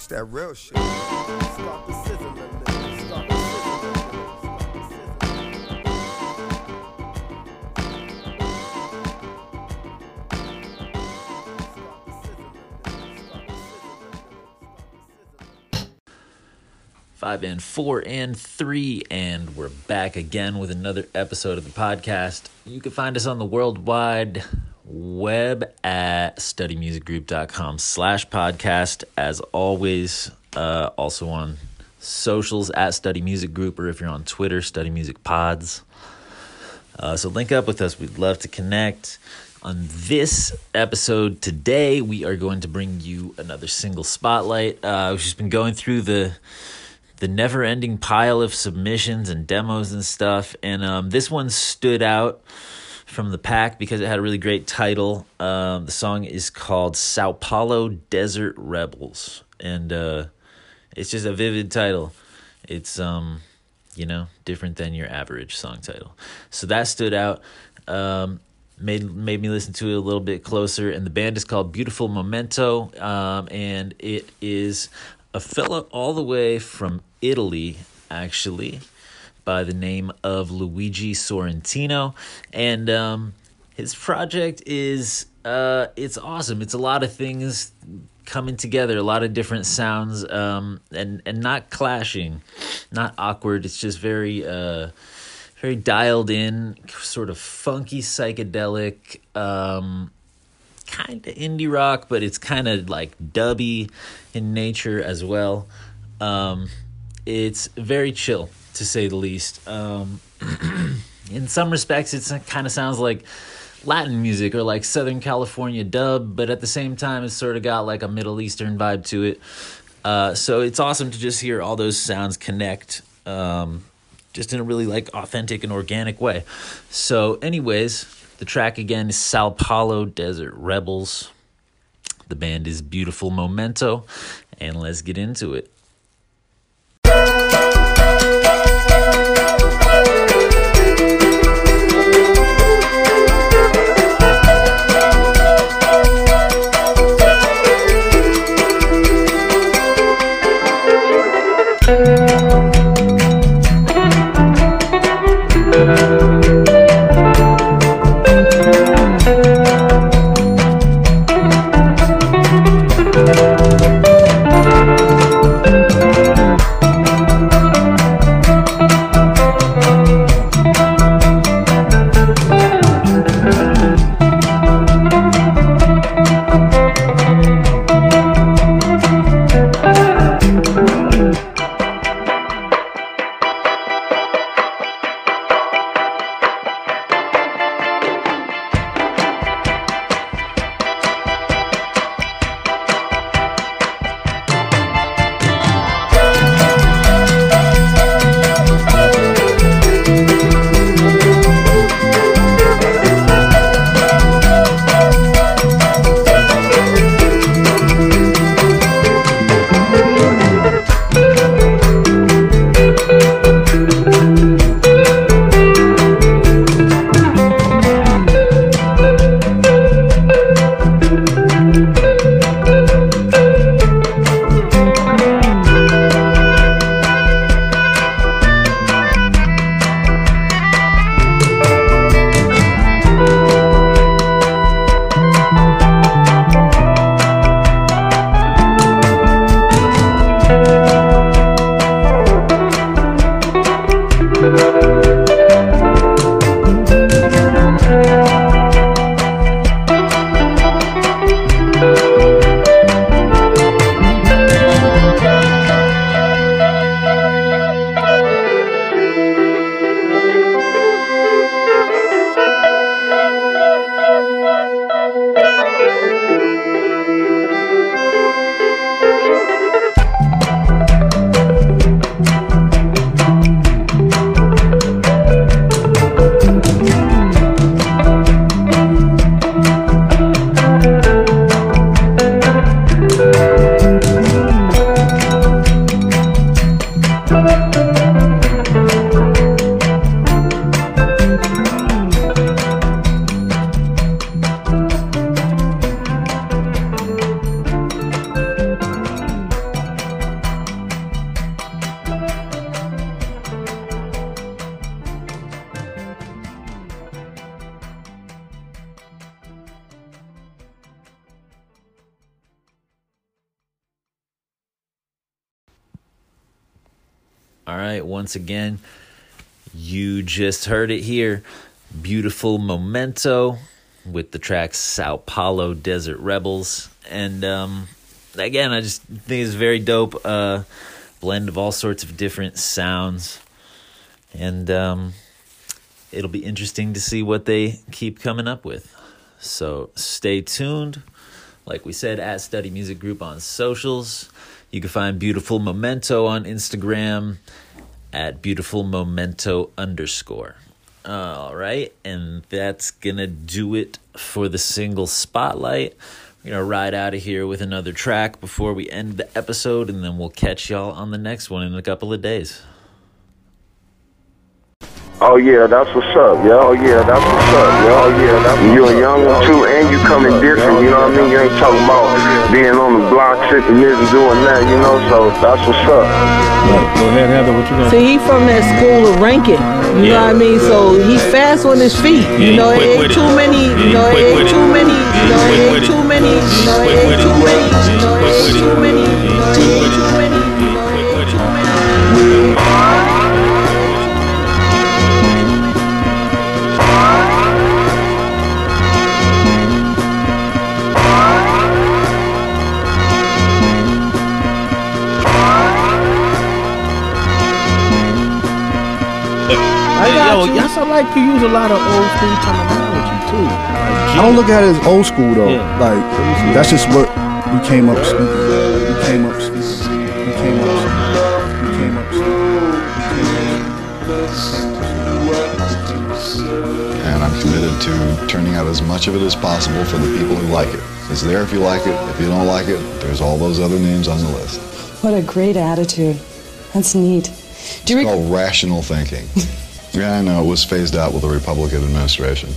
It's that real shit. The sizzling. Five and four and three, and we're back again with another episode of the podcast. You can find us on the World Wide Web at studymusicgroup.com slash podcast. As always, uh, also on socials at Study Music Group, or if you're on Twitter, Study Music Pods. Uh, so link up with us. We'd love to connect. On this episode today, we are going to bring you another single spotlight. Uh, we've just been going through the the never ending pile of submissions and demos and stuff, and um, this one stood out from the pack because it had a really great title. Um, the song is called Sao Paulo Desert Rebels, and uh, it's just a vivid title. It's um, you know, different than your average song title. So that stood out. Um, made made me listen to it a little bit closer. And the band is called Beautiful Memento, um, and it is a fella all the way from Italy, actually, by the name of Luigi Sorrentino, and um, his project is uh, it's awesome. It's a lot of things coming together, a lot of different sounds, um, and and not clashing, not awkward. It's just very uh, very dialed in, sort of funky psychedelic. Um, kind of indie rock, but it's kind of like dubby in nature as well. Um, it's very chill to say the least. Um, in some respects, it kind of sounds like Latin music or like Southern California dub, but at the same time, it's sort of got like a Middle Eastern vibe to it. Uh, so it's awesome to just hear all those sounds connect. Um, just in a really like authentic and organic way. So, anyways, the track again is Sao Paulo Desert Rebels. The band is Beautiful Memento, and let's get into it. All right, once again, you just heard it here. Beautiful Memento with the track Sao Paulo Desert Rebels. And um, again, I just think it's very dope. Uh, blend of all sorts of different sounds. And um, it'll be interesting to see what they keep coming up with. So stay tuned. Like we said, at Study Music Group on socials. You can find Beautiful Memento on Instagram at Beautiful Memento underscore. All right, and that's gonna do it for the single spotlight. We're gonna ride out of here with another track before we end the episode, and then we'll catch y'all on the next one in a couple of days. Oh yeah, that's what's up, yo. Oh yeah, that's what's up, yo. Oh yeah, that's you a young one too, and you coming different. You know what I mean? You ain't talking about being on the block, sitting here and doing that. You know, so that's what's up. Go ahead, Heather. What you gonna? See, he from that school of ranking. You know what I mean? So he fast on his feet. You know, it ain't too many. You know, it ain't too many. You know, it ain't too many. You know, it ain't too many. I got yo, you. Yes, I like you use a lot of old school terminology too. Like, I don't look at it as old school though. Yeah. Like What do you that's just what we came up speaking. We came up speaking. We came up speaking. We came up speaking. and I'm committed to turning out as much of it as possible for the people who like it. It's there if you like it. If you don't like it, there's all those other names on the list. What a great attitude. That's neat. Do you It's rec- called rational thinking. yeah, I know it was phased out with the Republican administration.